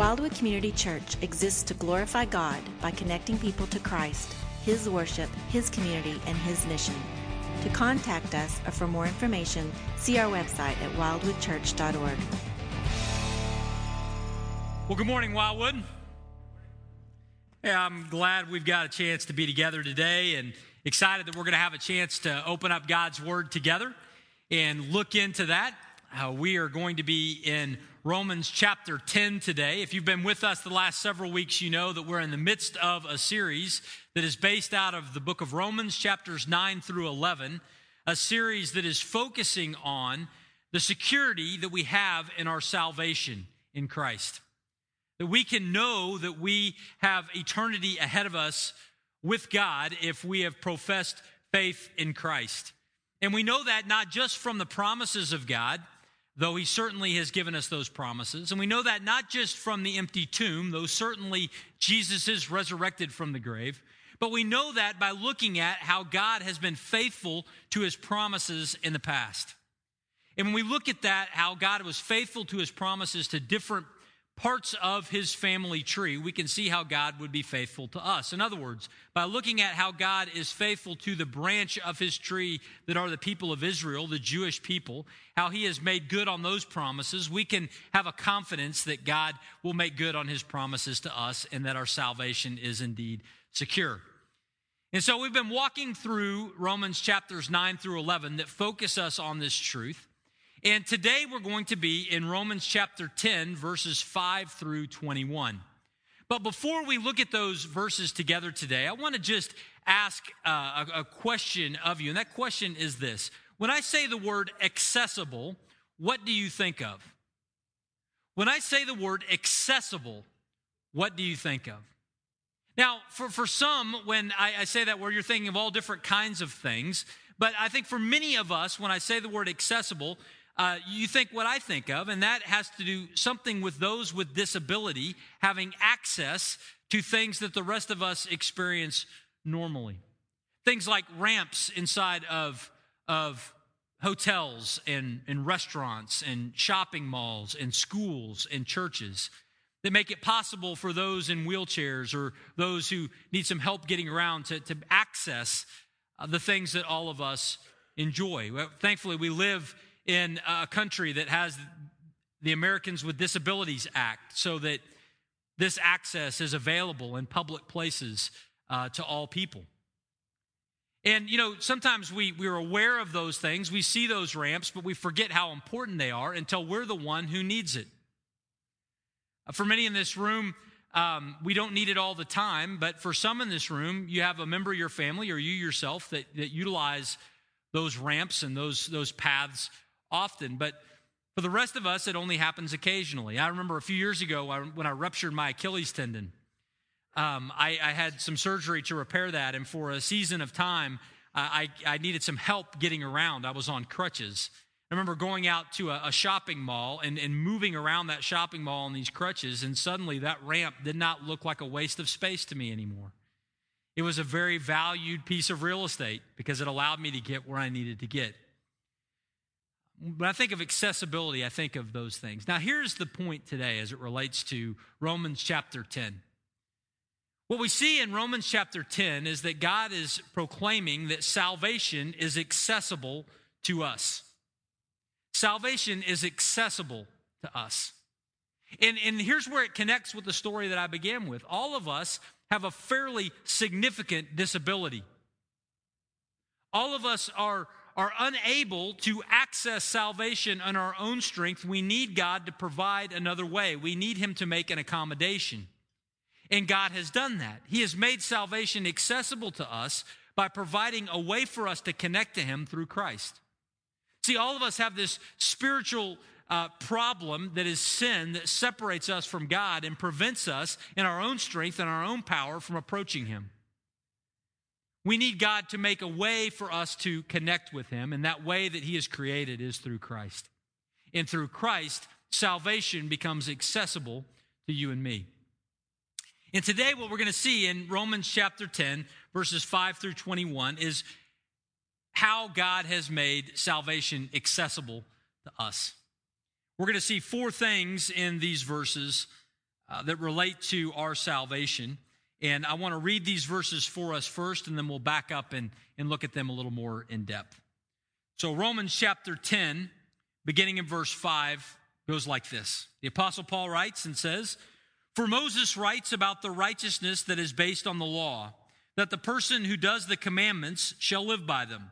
Wildwood Community Church exists to glorify God by connecting people to Christ, His worship, His community, and His mission. To contact us or for more information, see our website at wildwoodchurch.org. Well, good morning, Wildwood. Yeah, I'm glad we've got a chance to be together today and excited that we're going to have a chance to open up God's Word together and look into that. Uh, we are going to be in Romans chapter 10 today. If you've been with us the last several weeks, you know that we're in the midst of a series that is based out of the book of Romans, chapters 9 through 11, a series that is focusing on the security that we have in our salvation in Christ. That we can know that we have eternity ahead of us with God if we have professed faith in Christ. And we know that not just from the promises of God though he certainly has given us those promises. And we know that not just from the empty tomb, though certainly Jesus is resurrected from the grave, but we know that by looking at how God has been faithful to his promises in the past. And when we look at that, how God was faithful to his promises to different parts of his family tree, we can see how God would be faithful to us. In other words, by looking at how God is faithful to the branch of his tree that are the people of Israel, the Jewish people, how he has made good on those promises, we can have a confidence that God will make good on his promises to us and that our salvation is indeed secure. And so we've been walking through Romans chapters 9 through 11 that focus us on this truth. And today we're going to be in Romans chapter 10, verses 5 through 21. But before we look at those verses together today, I want to just ask uh, a, a question of you. And that question is this When I say the word accessible, what do you think of? When I say the word accessible, what do you think of? Now, for, for some, when I, I say that word, you're thinking of all different kinds of things. But I think for many of us, when I say the word accessible, uh, you think what I think of, and that has to do something with those with disability having access to things that the rest of us experience normally. Things like ramps inside of, of hotels and, and restaurants and shopping malls and schools and churches that make it possible for those in wheelchairs or those who need some help getting around to, to access uh, the things that all of us enjoy. Well, thankfully, we live in a country that has the Americans with Disabilities Act so that this access is available in public places uh, to all people. And, you know, sometimes we, we're aware of those things, we see those ramps, but we forget how important they are until we're the one who needs it. Uh, for many in this room, um, we don't need it all the time, but for some in this room, you have a member of your family or you yourself that, that utilize those ramps and those, those paths often, but for the rest of us, it only happens occasionally. I remember a few years ago when I ruptured my Achilles tendon. Um, I, I, had some surgery to repair that, and for a season of time, I, I, needed some help getting around. I was on crutches. I remember going out to a, a shopping mall and, and moving around that shopping mall on these crutches, and suddenly that ramp did not look like a waste of space to me anymore. It was a very valued piece of real estate because it allowed me to get where I needed to get. When I think of accessibility, I think of those things. Now, here's the point today as it relates to Romans chapter 10. What we see in Romans chapter 10 is that God is proclaiming that salvation is accessible to us. Salvation is accessible to us. And, and here's where it connects with the story that I began with. All of us have a fairly significant disability. All of us are are unable to access salvation on our own strength, we need God to provide another way. We need Him to make an accommodation. And God has done that. He has made salvation accessible to us by providing a way for us to connect to Him through Christ. See, all of us have this spiritual uh, problem that is sin that separates us from God and prevents us in our own strength and our own power from approaching Him. We need God to make a way for us to connect with Him, and that way that He has created is through Christ. And through Christ, salvation becomes accessible to you and me. And today, what we're going to see in Romans chapter 10, verses 5 through 21, is how God has made salvation accessible to us. We're going to see four things in these verses uh, that relate to our salvation. And I want to read these verses for us first, and then we'll back up and, and look at them a little more in depth. So, Romans chapter 10, beginning in verse 5, goes like this The Apostle Paul writes and says, For Moses writes about the righteousness that is based on the law, that the person who does the commandments shall live by them.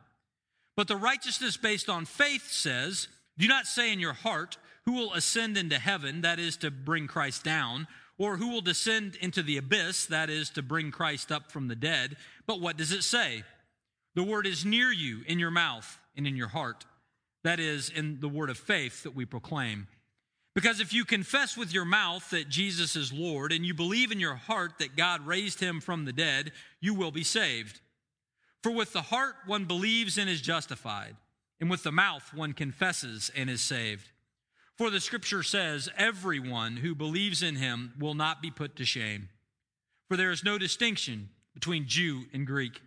But the righteousness based on faith says, Do not say in your heart, Who will ascend into heaven, that is to bring Christ down, or who will descend into the abyss, that is to bring Christ up from the dead. But what does it say? The word is near you, in your mouth and in your heart. That is, in the word of faith that we proclaim. Because if you confess with your mouth that Jesus is Lord, and you believe in your heart that God raised him from the dead, you will be saved. For with the heart one believes and is justified, and with the mouth one confesses and is saved. For the scripture says, Everyone who believes in him will not be put to shame. For there is no distinction between Jew and Greek.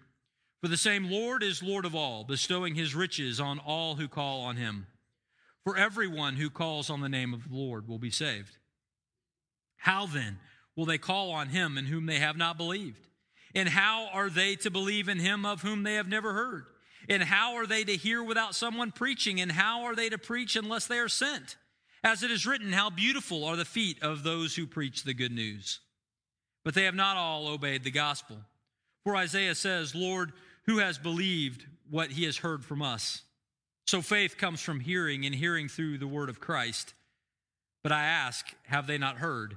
For the same Lord is Lord of all, bestowing his riches on all who call on him. For everyone who calls on the name of the Lord will be saved. How then will they call on him in whom they have not believed? And how are they to believe in him of whom they have never heard? And how are they to hear without someone preaching? And how are they to preach unless they are sent? As it is written, how beautiful are the feet of those who preach the good news. But they have not all obeyed the gospel. For Isaiah says, Lord, who has believed what he has heard from us? So faith comes from hearing, and hearing through the word of Christ. But I ask, have they not heard?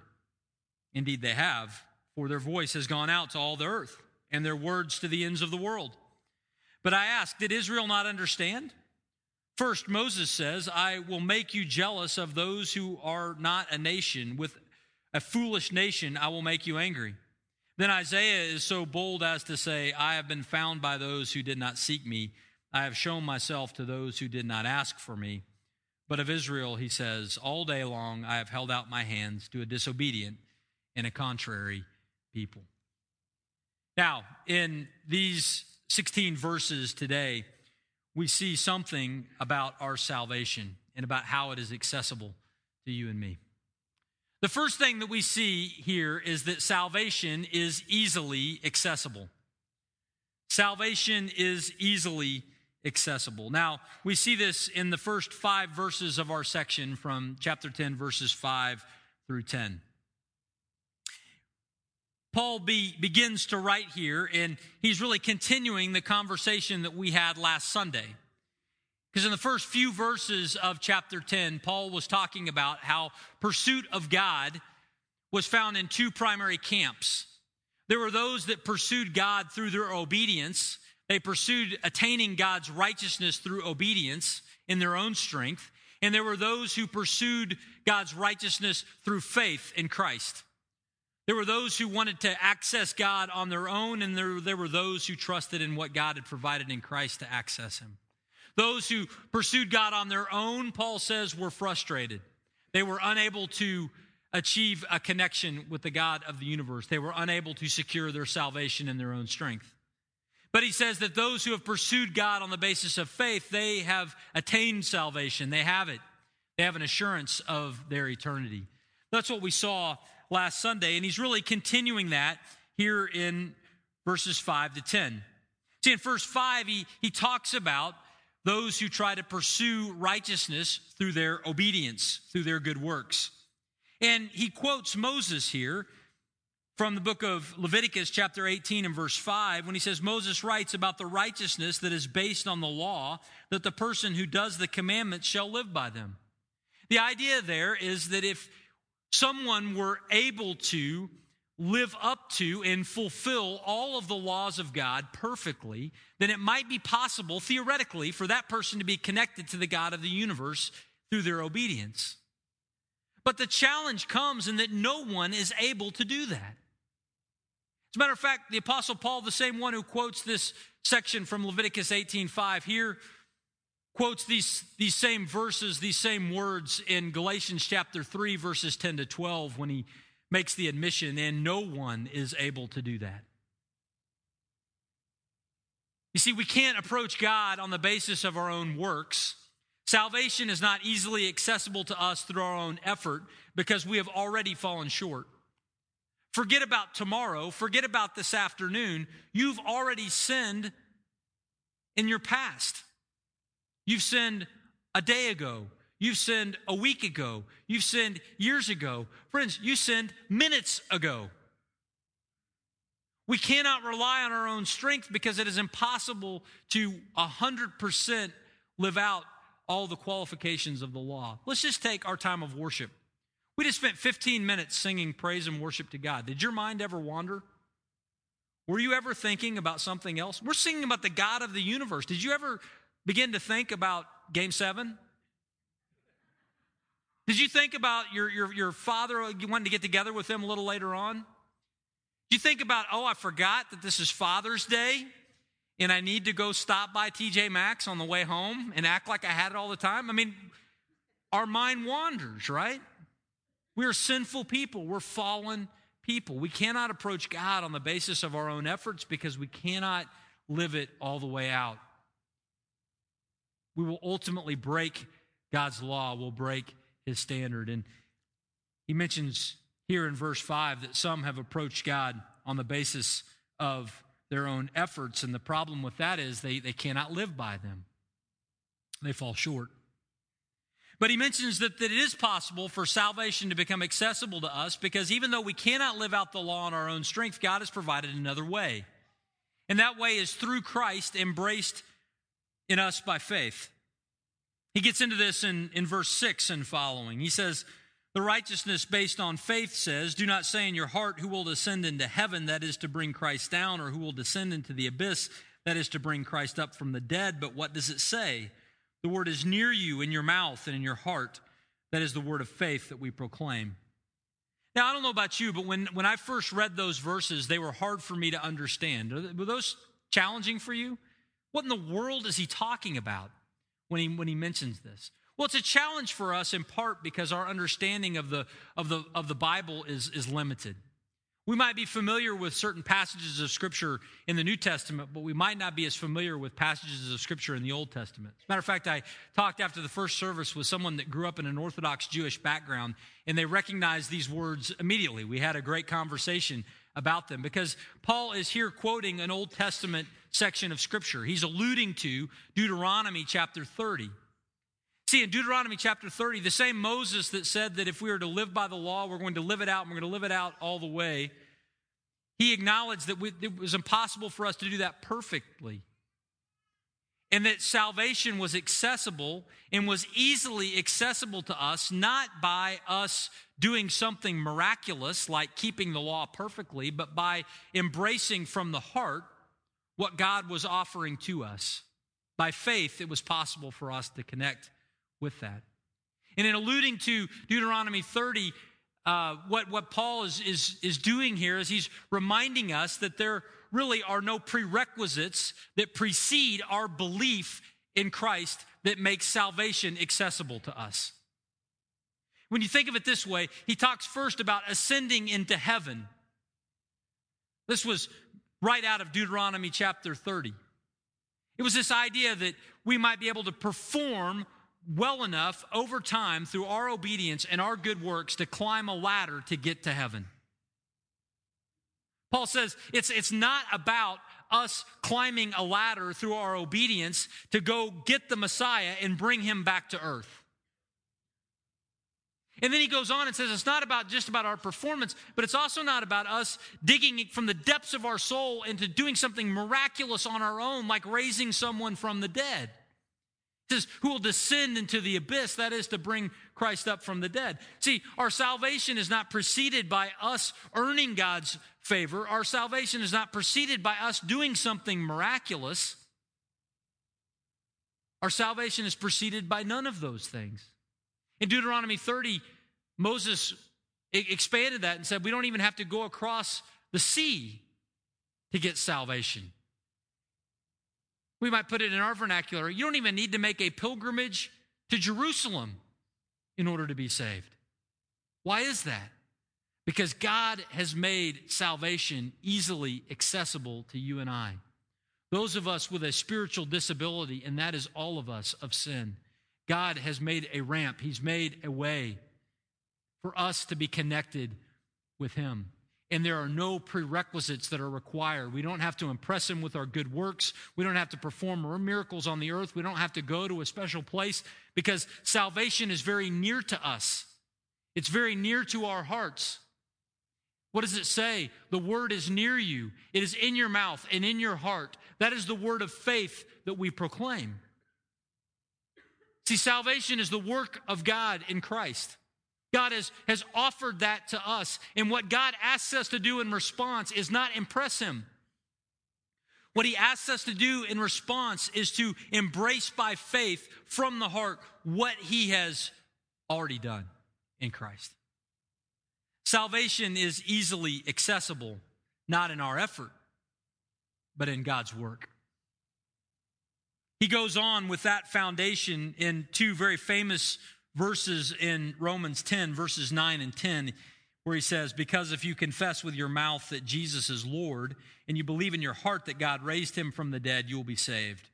Indeed, they have for their voice has gone out to all the earth, and their words to the ends of the world. But I ask, did Israel not understand? First, Moses says, I will make you jealous of those who are not a nation. With a foolish nation, I will make you angry. Then Isaiah is so bold as to say, I have been found by those who did not seek me. I have shown myself to those who did not ask for me. But of Israel, he says, All day long I have held out my hands to a disobedient and a contrary people. Now, in these 16 verses today, we see something about our salvation and about how it is accessible to you and me. The first thing that we see here is that salvation is easily accessible. Salvation is easily accessible. Now, we see this in the first five verses of our section from chapter 10, verses 5 through 10. Paul be, begins to write here, and he's really continuing the conversation that we had last Sunday. Because in the first few verses of chapter 10, Paul was talking about how pursuit of God was found in two primary camps. There were those that pursued God through their obedience, they pursued attaining God's righteousness through obedience in their own strength. And there were those who pursued God's righteousness through faith in Christ. There were those who wanted to access God on their own, and there, there were those who trusted in what God had provided in Christ to access Him. Those who pursued God on their own, Paul says, were frustrated. They were unable to achieve a connection with the God of the universe. They were unable to secure their salvation in their own strength. But he says that those who have pursued God on the basis of faith, they have attained salvation. They have it. They have an assurance of their eternity. That's what we saw last Sunday, and he's really continuing that here in verses 5 to 10. See, in verse 5, he, he talks about those who try to pursue righteousness through their obedience, through their good works. And he quotes Moses here from the book of Leviticus, chapter 18, and verse 5, when he says, Moses writes about the righteousness that is based on the law, that the person who does the commandments shall live by them. The idea there is that if someone were able to live up to and fulfill all of the laws of God perfectly, then it might be possible, theoretically, for that person to be connected to the God of the universe through their obedience. But the challenge comes in that no one is able to do that. As a matter of fact, the Apostle Paul, the same one who quotes this section from Leviticus 18:5 here, quotes these, these same verses, these same words in Galatians chapter 3, verses 10 to 12, when he makes the admission, and no one is able to do that. You see, we can't approach God on the basis of our own works. Salvation is not easily accessible to us through our own effort because we have already fallen short. Forget about tomorrow. Forget about this afternoon. You've already sinned in your past. You've sinned a day ago. You've sinned a week ago. You've sinned years ago. Friends, you sinned minutes ago. We cannot rely on our own strength because it is impossible to 100% live out all the qualifications of the law. Let's just take our time of worship. We just spent 15 minutes singing praise and worship to God. Did your mind ever wander? Were you ever thinking about something else? We're singing about the God of the universe. Did you ever begin to think about game seven? Did you think about your, your, your father, you wanted to get together with him a little later on? Did you think about, oh, I forgot that this is Father's Day and I need to go stop by TJ Maxx on the way home and act like I had it all the time? I mean, our mind wanders, right? We are sinful people. We're fallen people. We cannot approach God on the basis of our own efforts because we cannot live it all the way out. We will ultimately break God's law, we'll break his standard. And he mentions here in verse 5 that some have approached God on the basis of their own efforts. And the problem with that is they, they cannot live by them, they fall short. But he mentions that, that it is possible for salvation to become accessible to us because even though we cannot live out the law in our own strength, God has provided another way. And that way is through Christ embraced in us by faith. He gets into this in, in verse 6 and following. He says, The righteousness based on faith says, Do not say in your heart, Who will descend into heaven, that is to bring Christ down, or who will descend into the abyss, that is to bring Christ up from the dead. But what does it say? The word is near you in your mouth and in your heart. That is the word of faith that we proclaim. Now, I don't know about you, but when, when I first read those verses, they were hard for me to understand. Were those challenging for you? What in the world is he talking about when he, when he mentions this? Well, it's a challenge for us in part because our understanding of the, of the, of the Bible is, is limited. We might be familiar with certain passages of Scripture in the New Testament, but we might not be as familiar with passages of Scripture in the Old Testament. As a matter of fact, I talked after the first service with someone that grew up in an Orthodox Jewish background, and they recognized these words immediately. We had a great conversation about them because Paul is here quoting an Old Testament section of Scripture. He's alluding to Deuteronomy chapter 30. See, in Deuteronomy chapter 30, the same Moses that said that if we are to live by the law, we're going to live it out, and we're going to live it out all the way, he acknowledged that we, it was impossible for us to do that perfectly. And that salvation was accessible and was easily accessible to us, not by us doing something miraculous like keeping the law perfectly, but by embracing from the heart what God was offering to us. By faith, it was possible for us to connect with that. And in alluding to Deuteronomy 30, uh, what, what Paul is, is, is doing here is he's reminding us that there really are no prerequisites that precede our belief in Christ that makes salvation accessible to us. When you think of it this way, he talks first about ascending into heaven. This was right out of Deuteronomy chapter 30. It was this idea that we might be able to perform well enough over time through our obedience and our good works to climb a ladder to get to heaven. Paul says it's, it's not about us climbing a ladder through our obedience to go get the Messiah and bring him back to earth. And then he goes on and says it's not about just about our performance, but it's also not about us digging from the depths of our soul into doing something miraculous on our own, like raising someone from the dead says, who will descend into the abyss, that is to bring Christ up from the dead. See, our salvation is not preceded by us earning God's favor. Our salvation is not preceded by us doing something miraculous. Our salvation is preceded by none of those things. In Deuteronomy 30, Moses expanded that and said, we don't even have to go across the sea to get salvation. We might put it in our vernacular you don't even need to make a pilgrimage to Jerusalem in order to be saved. Why is that? Because God has made salvation easily accessible to you and I. Those of us with a spiritual disability, and that is all of us of sin, God has made a ramp, He's made a way for us to be connected with Him. And there are no prerequisites that are required. We don't have to impress him with our good works. We don't have to perform miracles on the earth. We don't have to go to a special place because salvation is very near to us. It's very near to our hearts. What does it say? The word is near you. It is in your mouth and in your heart. That is the word of faith that we proclaim. See, salvation is the work of God in Christ. God has, has offered that to us. And what God asks us to do in response is not impress Him. What He asks us to do in response is to embrace by faith from the heart what He has already done in Christ. Salvation is easily accessible, not in our effort, but in God's work. He goes on with that foundation in two very famous verses in Romans 10, verses 9 and 10, where he says, Because if you confess with your mouth that Jesus is Lord, and you believe in your heart that God raised him from the dead, you will be saved.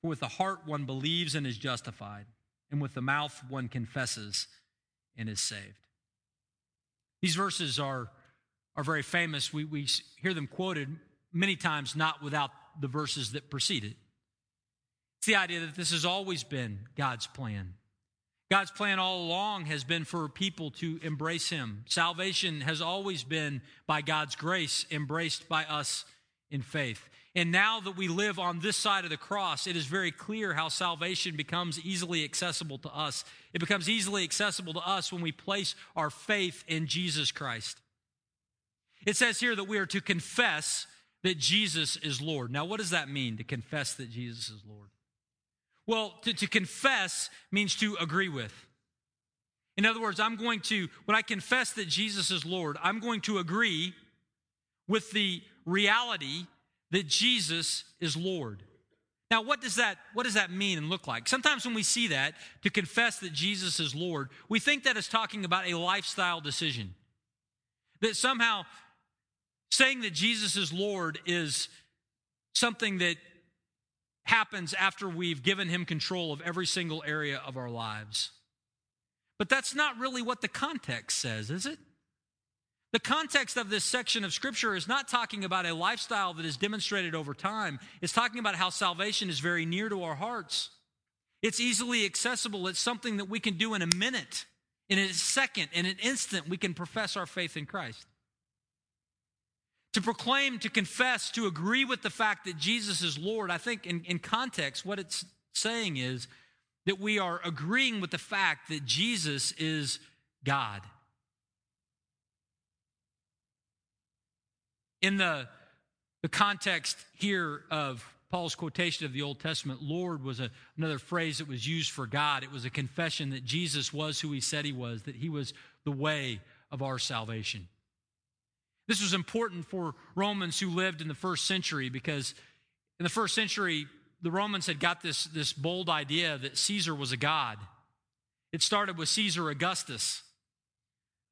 For with the heart one believes and is justified, and with the mouth one confesses and is saved. These verses are, are very famous. We, we hear them quoted many times, not without the verses that precede it. It's the idea that this has always been God's plan God's plan all along has been for people to embrace Him. Salvation has always been, by God's grace, embraced by us in faith. And now that we live on this side of the cross, it is very clear how salvation becomes easily accessible to us. It becomes easily accessible to us when we place our faith in Jesus Christ. It says here that we are to confess that Jesus is Lord. Now, what does that mean to confess that Jesus is Lord? Well, to, to confess means to agree with. In other words, I'm going to, when I confess that Jesus is Lord, I'm going to agree with the reality that Jesus is Lord. Now, what does that what does that mean and look like? Sometimes when we see that to confess that Jesus is Lord, we think that is talking about a lifestyle decision. That somehow saying that Jesus is Lord is something that happens after we've given him control of every single area of our lives. But that's not really what the context says, is it? The context of this section of scripture is not talking about a lifestyle that is demonstrated over time. It's talking about how salvation is very near to our hearts. It's easily accessible. It's something that we can do in a minute, in a second, in an instant, we can profess our faith in Christ to proclaim, to confess, to agree with the fact that Jesus is Lord, I think in, in context, what it's saying is that we are agreeing with the fact that Jesus is God. In the, the context here of Paul's quotation of the Old Testament, Lord was a, another phrase that was used for God. It was a confession that Jesus was who he said he was, that he was the way of our salvation. This was important for Romans who lived in the first century because in the first century, the Romans had got this, this bold idea that Caesar was a god. It started with Caesar Augustus.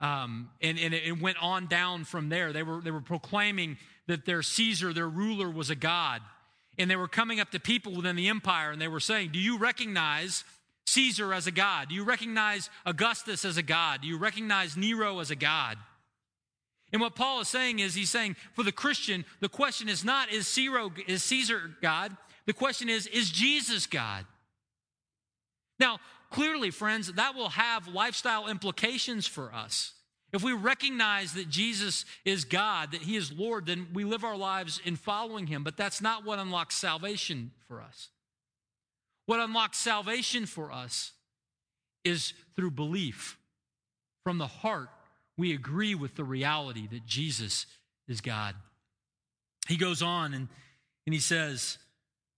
Um, and, and it went on down from there. They were, they were proclaiming that their Caesar, their ruler, was a god. And they were coming up to people within the empire and they were saying, Do you recognize Caesar as a god? Do you recognize Augustus as a god? Do you recognize Nero as a god? And what Paul is saying is, he's saying for the Christian, the question is not, is, Caesar, is Caesar God? The question is, is Jesus God? Now, clearly, friends, that will have lifestyle implications for us. If we recognize that Jesus is God, that He is Lord, then we live our lives in following Him. But that's not what unlocks salvation for us. What unlocks salvation for us is through belief from the heart we agree with the reality that Jesus is God. He goes on and, and he says,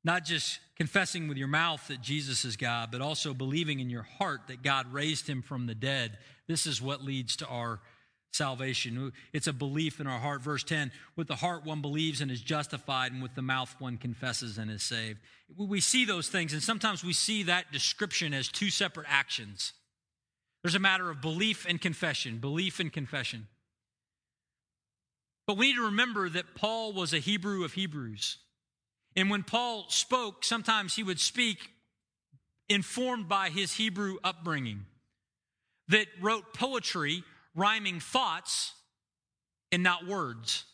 not just confessing with your mouth that Jesus is God, but also believing in your heart that God raised him from the dead. This is what leads to our salvation. It's a belief in our heart. Verse 10 with the heart one believes and is justified, and with the mouth one confesses and is saved. We see those things, and sometimes we see that description as two separate actions. There's a matter of belief and confession, belief and confession. But we need to remember that Paul was a Hebrew of Hebrews. And when Paul spoke, sometimes he would speak informed by his Hebrew upbringing, that wrote poetry, rhyming thoughts and not words.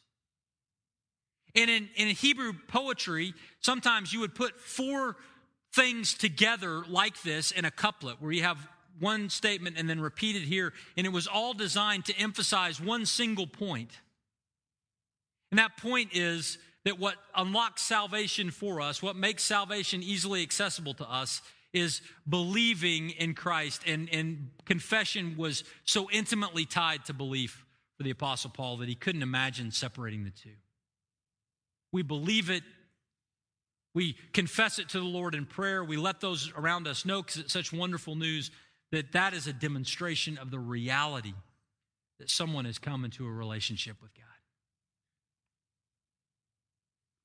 And in, in Hebrew poetry, sometimes you would put four things together like this in a couplet where you have one statement and then repeated here, and it was all designed to emphasize one single point. And that point is that what unlocks salvation for us, what makes salvation easily accessible to us, is believing in Christ. And, and confession was so intimately tied to belief for the Apostle Paul that he couldn't imagine separating the two. We believe it. We confess it to the Lord in prayer. We let those around us know because it's such wonderful news that that is a demonstration of the reality that someone has come into a relationship with God.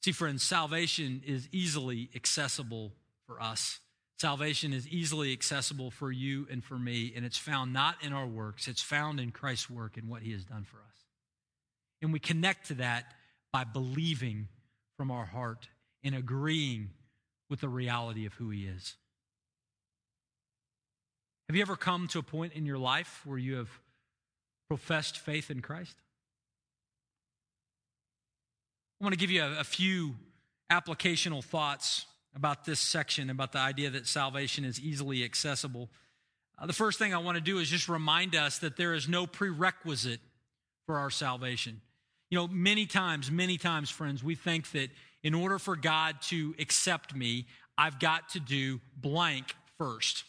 See, friends, salvation is easily accessible for us. Salvation is easily accessible for you and for me, and it's found not in our works, it's found in Christ's work and what he has done for us. And we connect to that by believing from our heart and agreeing with the reality of who he is. Have you ever come to a point in your life where you have professed faith in Christ? I want to give you a, a few applicational thoughts about this section, about the idea that salvation is easily accessible. Uh, the first thing I want to do is just remind us that there is no prerequisite for our salvation. You know, many times, many times, friends, we think that in order for God to accept me, I've got to do blank first.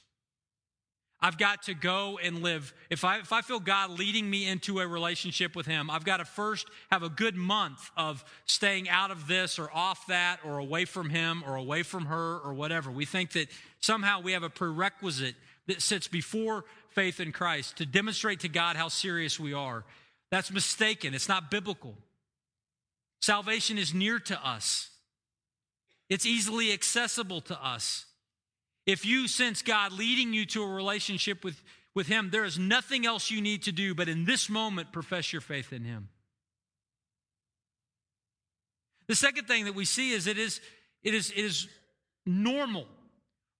I've got to go and live. If I, if I feel God leading me into a relationship with Him, I've got to first have a good month of staying out of this or off that or away from Him or away from her or whatever. We think that somehow we have a prerequisite that sits before faith in Christ to demonstrate to God how serious we are. That's mistaken. It's not biblical. Salvation is near to us, it's easily accessible to us. If you sense God leading you to a relationship with, with Him, there is nothing else you need to do but in this moment profess your faith in Him. The second thing that we see is it is, it is, it is normal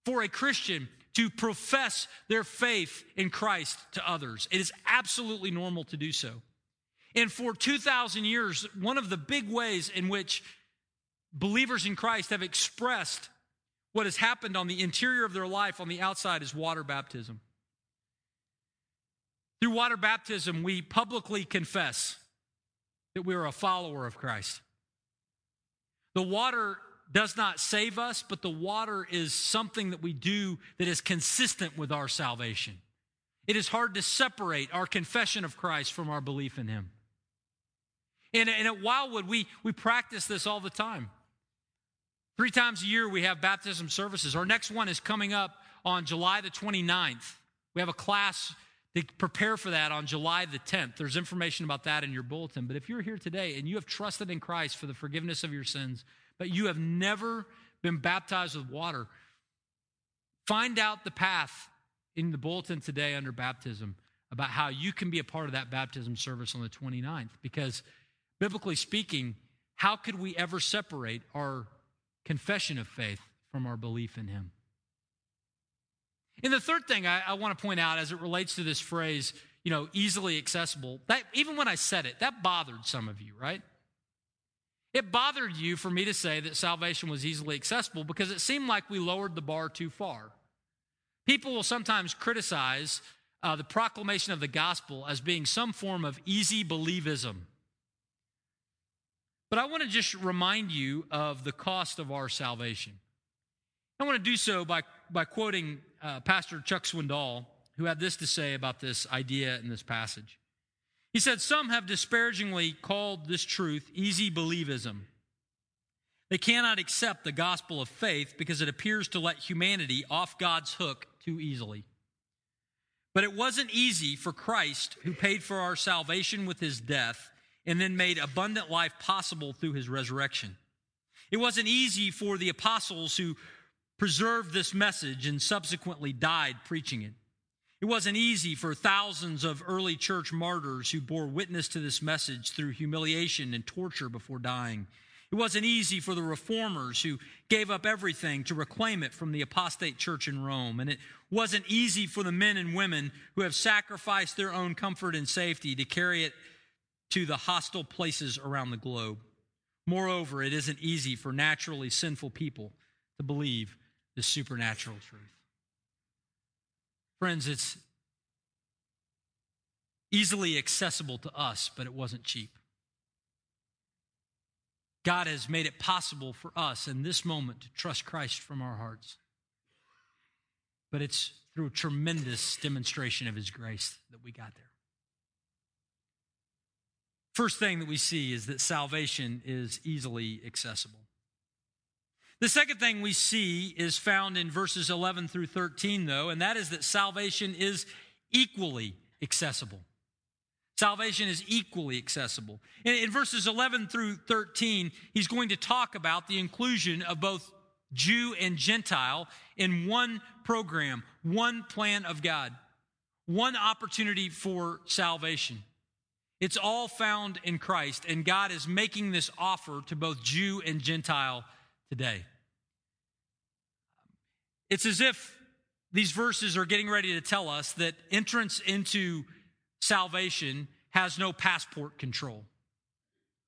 for a Christian to profess their faith in Christ to others. It is absolutely normal to do so. And for 2,000 years, one of the big ways in which believers in Christ have expressed what has happened on the interior of their life on the outside is water baptism. Through water baptism, we publicly confess that we are a follower of Christ. The water does not save us, but the water is something that we do that is consistent with our salvation. It is hard to separate our confession of Christ from our belief in Him. And, and at Wildwood, we, we practice this all the time. Three times a year, we have baptism services. Our next one is coming up on July the 29th. We have a class to prepare for that on July the 10th. There's information about that in your bulletin. But if you're here today and you have trusted in Christ for the forgiveness of your sins, but you have never been baptized with water, find out the path in the bulletin today under baptism about how you can be a part of that baptism service on the 29th. Because biblically speaking, how could we ever separate our confession of faith from our belief in Him. And the third thing I, I want to point out as it relates to this phrase, you know, easily accessible, that even when I said it, that bothered some of you, right? It bothered you for me to say that salvation was easily accessible because it seemed like we lowered the bar too far. People will sometimes criticize uh, the proclamation of the gospel as being some form of easy believism. But I want to just remind you of the cost of our salvation. I want to do so by, by quoting uh, Pastor Chuck Swindoll, who had this to say about this idea in this passage. He said, Some have disparagingly called this truth easy believism. They cannot accept the gospel of faith because it appears to let humanity off God's hook too easily. But it wasn't easy for Christ, who paid for our salvation with his death, and then made abundant life possible through his resurrection. It wasn't easy for the apostles who preserved this message and subsequently died preaching it. It wasn't easy for thousands of early church martyrs who bore witness to this message through humiliation and torture before dying. It wasn't easy for the reformers who gave up everything to reclaim it from the apostate church in Rome. And it wasn't easy for the men and women who have sacrificed their own comfort and safety to carry it to the hostile places around the globe. Moreover, it isn't easy for naturally sinful people to believe the supernatural truth. Friends, it's easily accessible to us, but it wasn't cheap. God has made it possible for us in this moment to trust Christ from our hearts. But it's through a tremendous demonstration of His grace that we got there. First thing that we see is that salvation is easily accessible. The second thing we see is found in verses 11 through 13, though, and that is that salvation is equally accessible. Salvation is equally accessible. In, in, verses 11 through 13, he's going to talk about the inclusion of both Jew and Gentile in one program, one plan of God, one opportunity for salvation. It's all found in Christ, and God is making this offer to both Jew and Gentile today. It's as if these verses are getting ready to tell us that entrance into salvation has no passport control.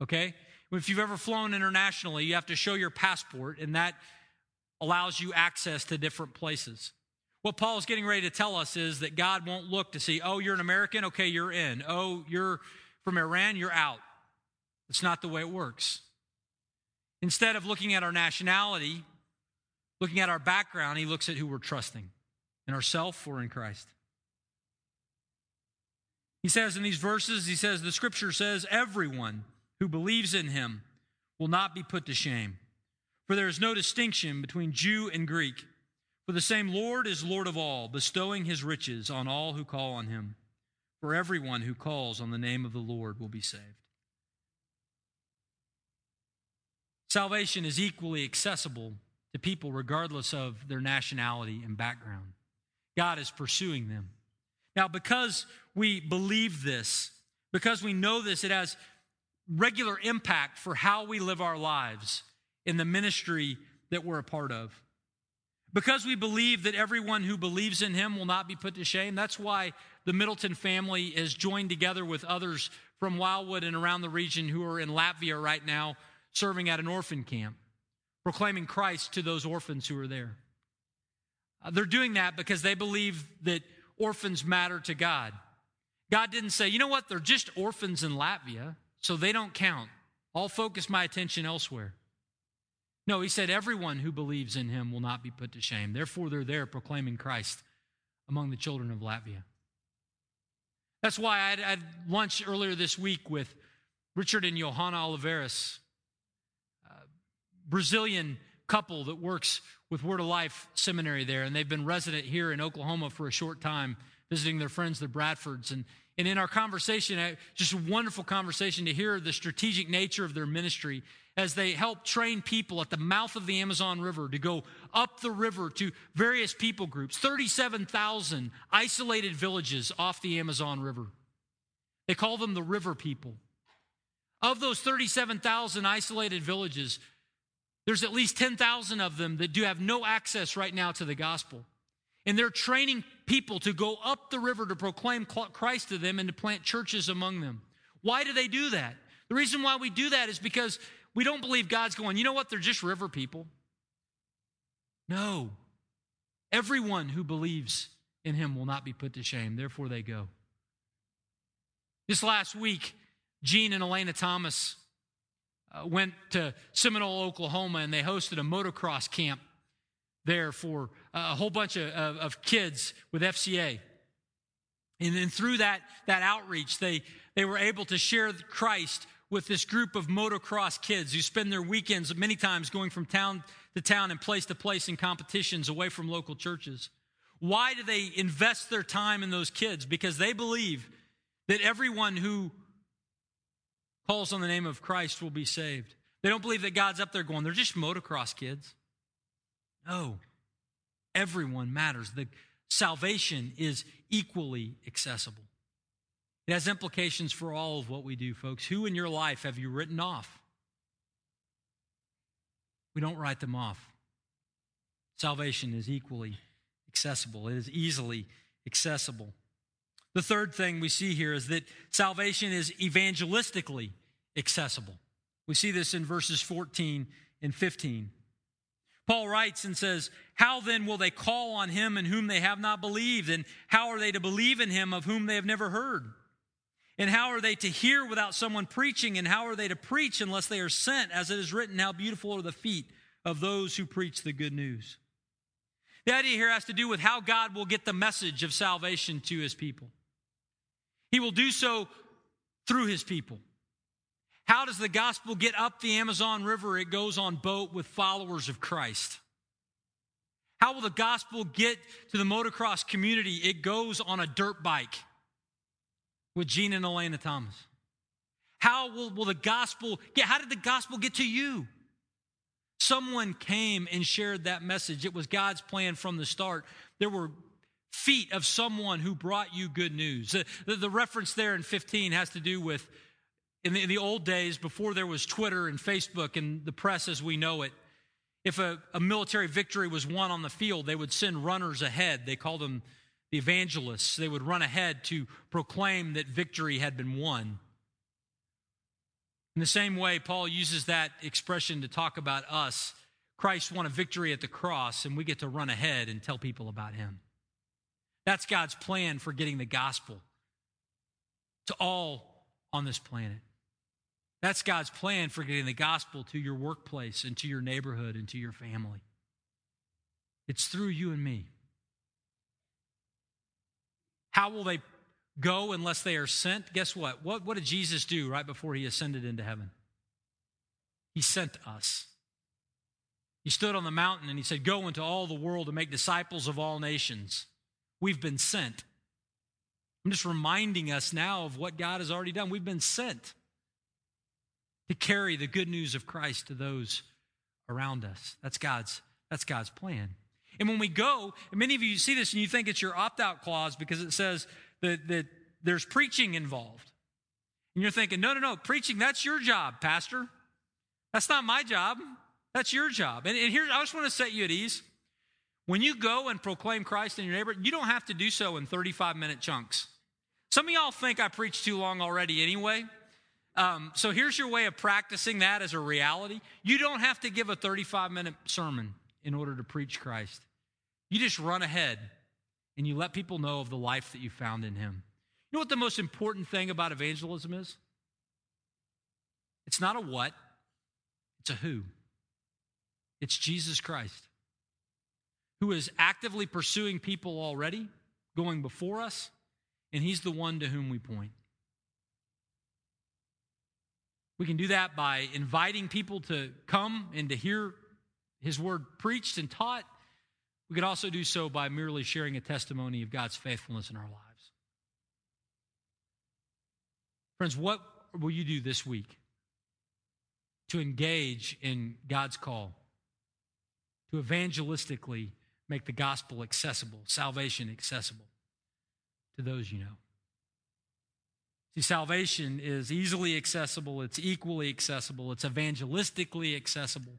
Okay? If you've ever flown internationally, you have to show your passport, and that allows you access to different places. What Paul is getting ready to tell us is that God won't look to see, oh, you're an American? Okay, you're in. Oh, you're from Iran? You're out. That's not the way it works. Instead of looking at our nationality, looking at our background, he looks at who we're trusting in ourself or in Christ. He says in these verses, he says, the scripture says, everyone who believes in him will not be put to shame. For there is no distinction between Jew and Greek. For the same Lord is Lord of all, bestowing his riches on all who call on him. For everyone who calls on the name of the Lord will be saved. Salvation is equally accessible to people regardless of their nationality and background. God is pursuing them. Now, because we believe this, because we know this, it has regular impact for how we live our lives in the ministry that we're a part of. Because we believe that everyone who believes in him will not be put to shame, that's why the Middleton family is joined together with others from Wildwood and around the region who are in Latvia right now serving at an orphan camp, proclaiming Christ to those orphans who are there. Uh, they're doing that because they believe that orphans matter to God. God didn't say, you know what, they're just orphans in Latvia, so they don't count. I'll focus my attention elsewhere. No, he said, everyone who believes in him will not be put to shame. Therefore, they're there proclaiming Christ among the children of Latvia. That's why I had, lunch earlier this week with Richard and Johanna Oliveras, Brazilian couple that works with Word of Life Seminary there, and they've been resident here in Oklahoma for a short time, visiting their friends, the Bradfords. And, and in our conversation, just a wonderful conversation to hear the strategic nature of their ministry as they help train people at the mouth of the Amazon River to go up the river to various people groups, 37,000 isolated villages off the Amazon River. They call them the river people. Of those 37,000 isolated villages, there's at least 10,000 of them that do have no access right now to the gospel. And they're training people to go up the river to proclaim Christ to them and to plant churches among them. Why do they do that? The reason why we do that is because we don't believe God's going, you know what, they're just river people. No. Everyone who believes in him will not be put to shame. Therefore, they go. This last week, Gene and Elena Thomas uh, went to Seminole, Oklahoma, and they hosted a motocross camp there for a whole bunch of, of, of kids with FCA. And then through that, that outreach, they, they were able to share Christ with this group of motocross kids who spend their weekends many times going from town to town and place to place in competitions away from local churches. Why do they invest their time in those kids? Because they believe that everyone who calls on the name of Christ will be saved. They don't believe that God's up there going, they're just motocross kids. No, everyone matters. The salvation is equally accessible. It has implications for all of what we do, folks. Who in your life have you written off? We don't write them off. Salvation is equally accessible, it is easily accessible. The third thing we see here is that salvation is evangelistically accessible. We see this in verses 14 and 15. Paul writes and says, How then will they call on him in whom they have not believed? And how are they to believe in him of whom they have never heard? And how are they to hear without someone preaching? And how are they to preach unless they are sent? As it is written, How beautiful are the feet of those who preach the good news. The idea here has to do with how God will get the message of salvation to his people. He will do so through his people. How does the gospel get up the Amazon River? It goes on boat with followers of Christ. How will the gospel get to the motocross community? It goes on a dirt bike with Gene and Elena Thomas. How will, will the gospel get? How did the gospel get to you? Someone came and shared that message. It was God's plan from the start. There were feet of someone who brought you good news. The, the, the reference there in 15 has to do with in the, in the, old days, before there was Twitter and Facebook and the press as we know it. If a, a military victory was won on the field, they would send runners ahead. They called them the evangelists. They would run ahead to proclaim that victory had been won. In the same way, Paul uses that expression to talk about us. Christ won a victory at the cross, and we get to run ahead and tell people about him. That's God's plan for getting the gospel to all on this planet. That's God's plan for getting the gospel to your workplace and to your neighborhood and to your family. It's through you and me. How will they go unless they are sent. Guess what? What, what did Jesus do right before he ascended into heaven? He sent us. He stood on the mountain and he said, Go into all the world and make disciples of all nations. We've been sent. I'm just reminding us now of what God has already done. We've been sent to carry the good news of Christ to those around us. That's God's, that's God's plan. And when we go, many of you see this and you think it's your opt out clause because it says that, that there's preaching involved. And you're thinking, no, no, no, preaching, that's your job, Pastor. That's not my job. That's your job. And, and here, I just want to set you at ease. When you go and proclaim Christ in your neighborhood, you don't have to do so in 35 minute chunks. Some of y'all think I preach too long already anyway. Um, so here's your way of practicing that as a reality. You don't have to give a 35 minute sermon in order to preach Christ. You just run ahead and you let people know of the life that you found in him. You know what the most important thing about evangelism is? It's not a what, it's a who. It's Jesus Christ, who is actively pursuing people already, going before us, and he's the one to whom we point. We can do that by inviting people to come and to hear his word preached and taught. We could also do so by merely sharing a testimony of God's faithfulness in our lives. Friends, what will you do this week to engage in God's call, to evangelistically make the gospel accessible, salvation accessible to those you know? See, salvation is easily accessible, it's equally accessible, it's evangelistically accessible.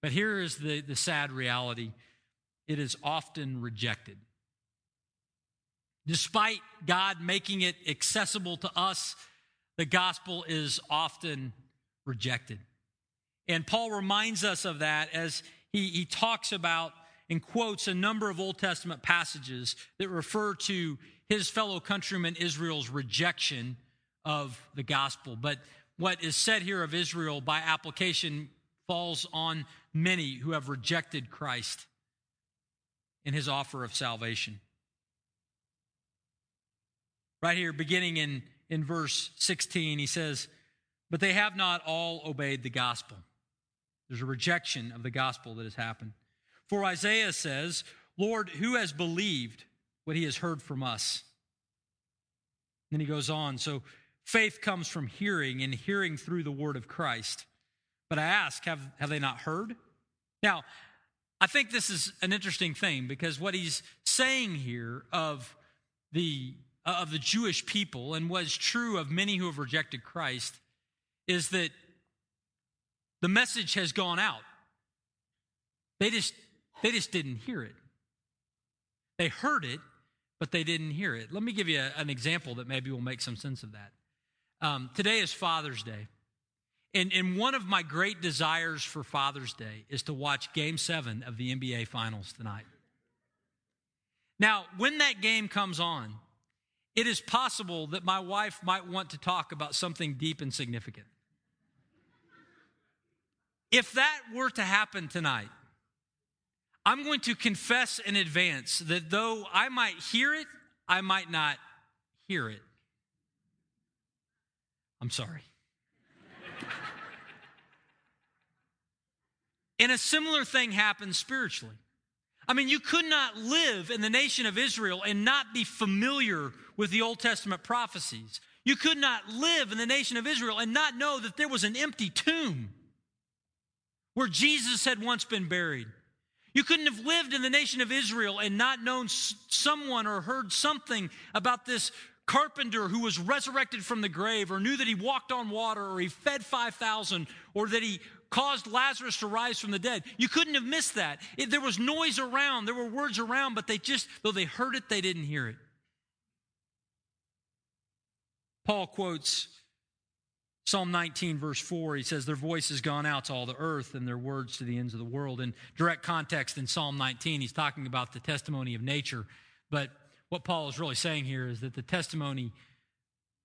But here is the, the sad reality it is often rejected. Despite God making it accessible to us, the gospel is often rejected. And Paul reminds us of that as he, he talks about and quotes a number of Old Testament passages that refer to his fellow countrymen Israel's rejection of the gospel. But what is said here of Israel by application falls on many who have rejected Christ in his offer of salvation. Right here, beginning in, in verse 16, he says, But they have not all obeyed the gospel. There's a rejection of the gospel that has happened. For Isaiah says, Lord, who has believed what he has heard from us? Then he goes on, so faith comes from hearing, and hearing through the word of Christ. But I ask, have, have they not heard? Now, I think this is an interesting thing because what he's saying here of the uh, of the Jewish people and what is true of many who have rejected Christ is that the message has gone out. They just they just didn't hear it. They heard it, but they didn't hear it. Let me give you a, an example that maybe will make some sense of that. Um, today is Father's Day. And, and one of my great desires for Father's Day is to watch game seven of the NBA Finals tonight. Now, when that game comes on, it is possible that my wife might want to talk about something deep and significant. If that were to happen tonight, I'm going to confess in advance that though I might hear it, I might not hear it. I'm sorry. And a similar thing happens spiritually. I mean, you could not live in the nation of Israel and not be familiar with the Old Testament prophecies. You could not live in the nation of Israel and not know that there was an empty tomb where Jesus had once been buried. You couldn't have lived in the nation of Israel and not known someone or heard something about this carpenter who was resurrected from the grave or knew that he walked on water or he fed 5,000 or that he caused Lazarus to rise from the dead. You couldn't have missed that. It, there was noise around, there were words around, but they just, though they heard it, they didn't hear it. Paul quotes Psalm 19, verse 4, he says, Their voice has gone out to all the earth and their words to the ends of the world. In direct context in Psalm 19, he's talking about the testimony of nature. But what Paul is really saying here is that the testimony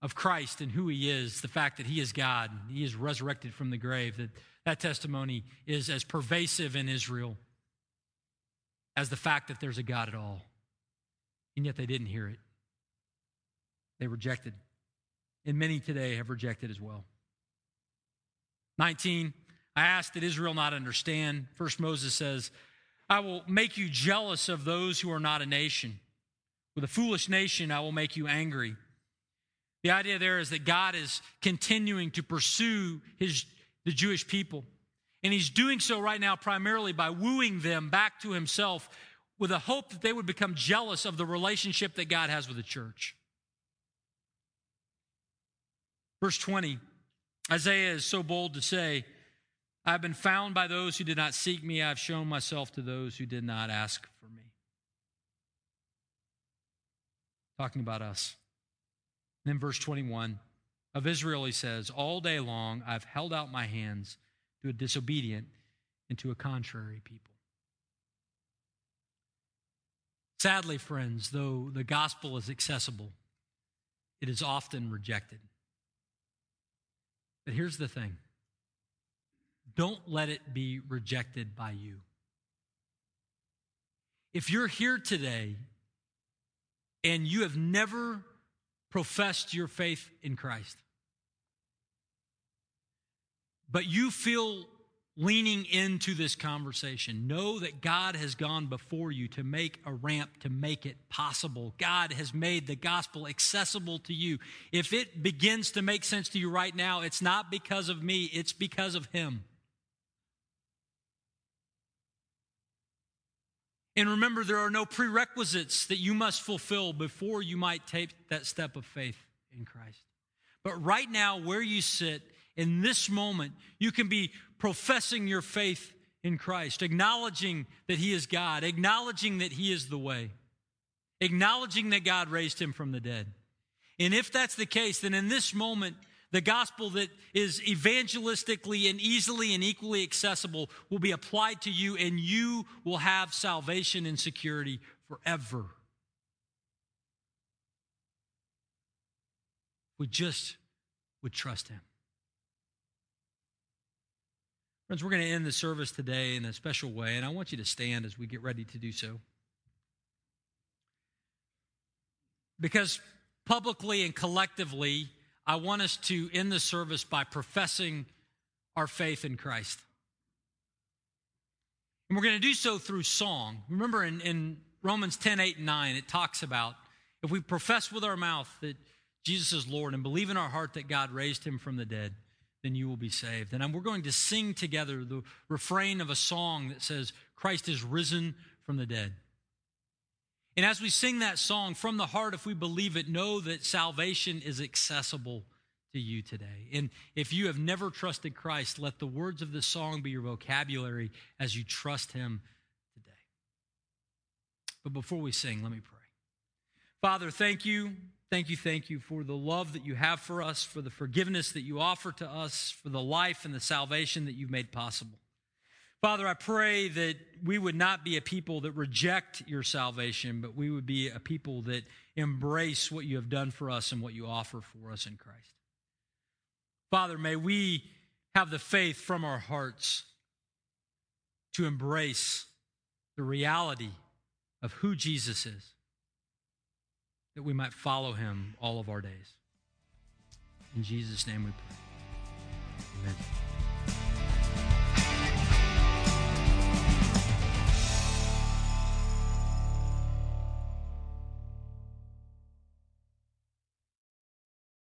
of Christ and who he is, the fact that he is God, he is resurrected from the grave, that that testimony is as pervasive in Israel as the fact that there's a God at all. And yet they didn't hear it. They rejected. And many today have rejected as well. 19, I asked, that Israel not understand? First, Moses says, I will make you jealous of those who are not a nation. With a foolish nation, I will make you angry. The idea there is that God is continuing to pursue his, the Jewish people. And he's doing so right now primarily by wooing them back to himself with a hope that they would become jealous of the relationship that God has with the church. Verse 20 Isaiah is so bold to say, I've been found by those who did not seek me. I've shown myself to those who did not ask for me. Talking about us. And then verse 21 of Israel, he says, All day long I've held out my hands to a disobedient and to a contrary people. Sadly, friends, though the gospel is accessible, it is often rejected. But here's the thing don't let it be rejected by you. If you're here today and you have never professed your faith in Christ, but you feel leaning into this conversation. Know that God has gone before you to make a ramp to make it possible. God has made the gospel accessible to you. If it begins to make sense to you right now, it's not because of me, it's because of Him. And remember, there are no prerequisites that you must fulfill before you might take that step of faith in Christ. But right now, where you sit, in this moment, you can be professing your faith in Christ, acknowledging that He is God, acknowledging that He is the way, acknowledging that God raised Him from the dead. And if that's the case, then in this moment, the gospel that is evangelistically and easily and equally accessible will be applied to you, and you will have salvation and security forever. We just would trust Him. Friends, we're going to end the service today in a special way, and I want you to stand as we get ready to do so. Because publicly and collectively, I want us to end the service by professing our faith in Christ. And we're going to do so through song. Remember in, in Romans 10 8 and 9, it talks about if we profess with our mouth that Jesus is Lord and believe in our heart that God raised him from the dead, then you will be saved. And we're going to sing together the refrain of a song that says, Christ is risen from the dead. And as we sing that song from the heart, if we believe it, know that salvation is accessible to you today. And if you have never trusted Christ, let the words of this song be your vocabulary as you trust Him today. But before we sing, let me pray. Father, thank you. Thank you, thank you for the love that you have for us, for the forgiveness that you offer to us, for the life and the salvation that you've made possible. Father, I pray that we would not be a people that reject your salvation, but we would be a people that embrace what you have done for us and what you offer for us in Christ. Father, may we have the faith from our hearts to embrace the reality of who Jesus is, that we might follow him all of our days. In Jesus' name we pray. Amen.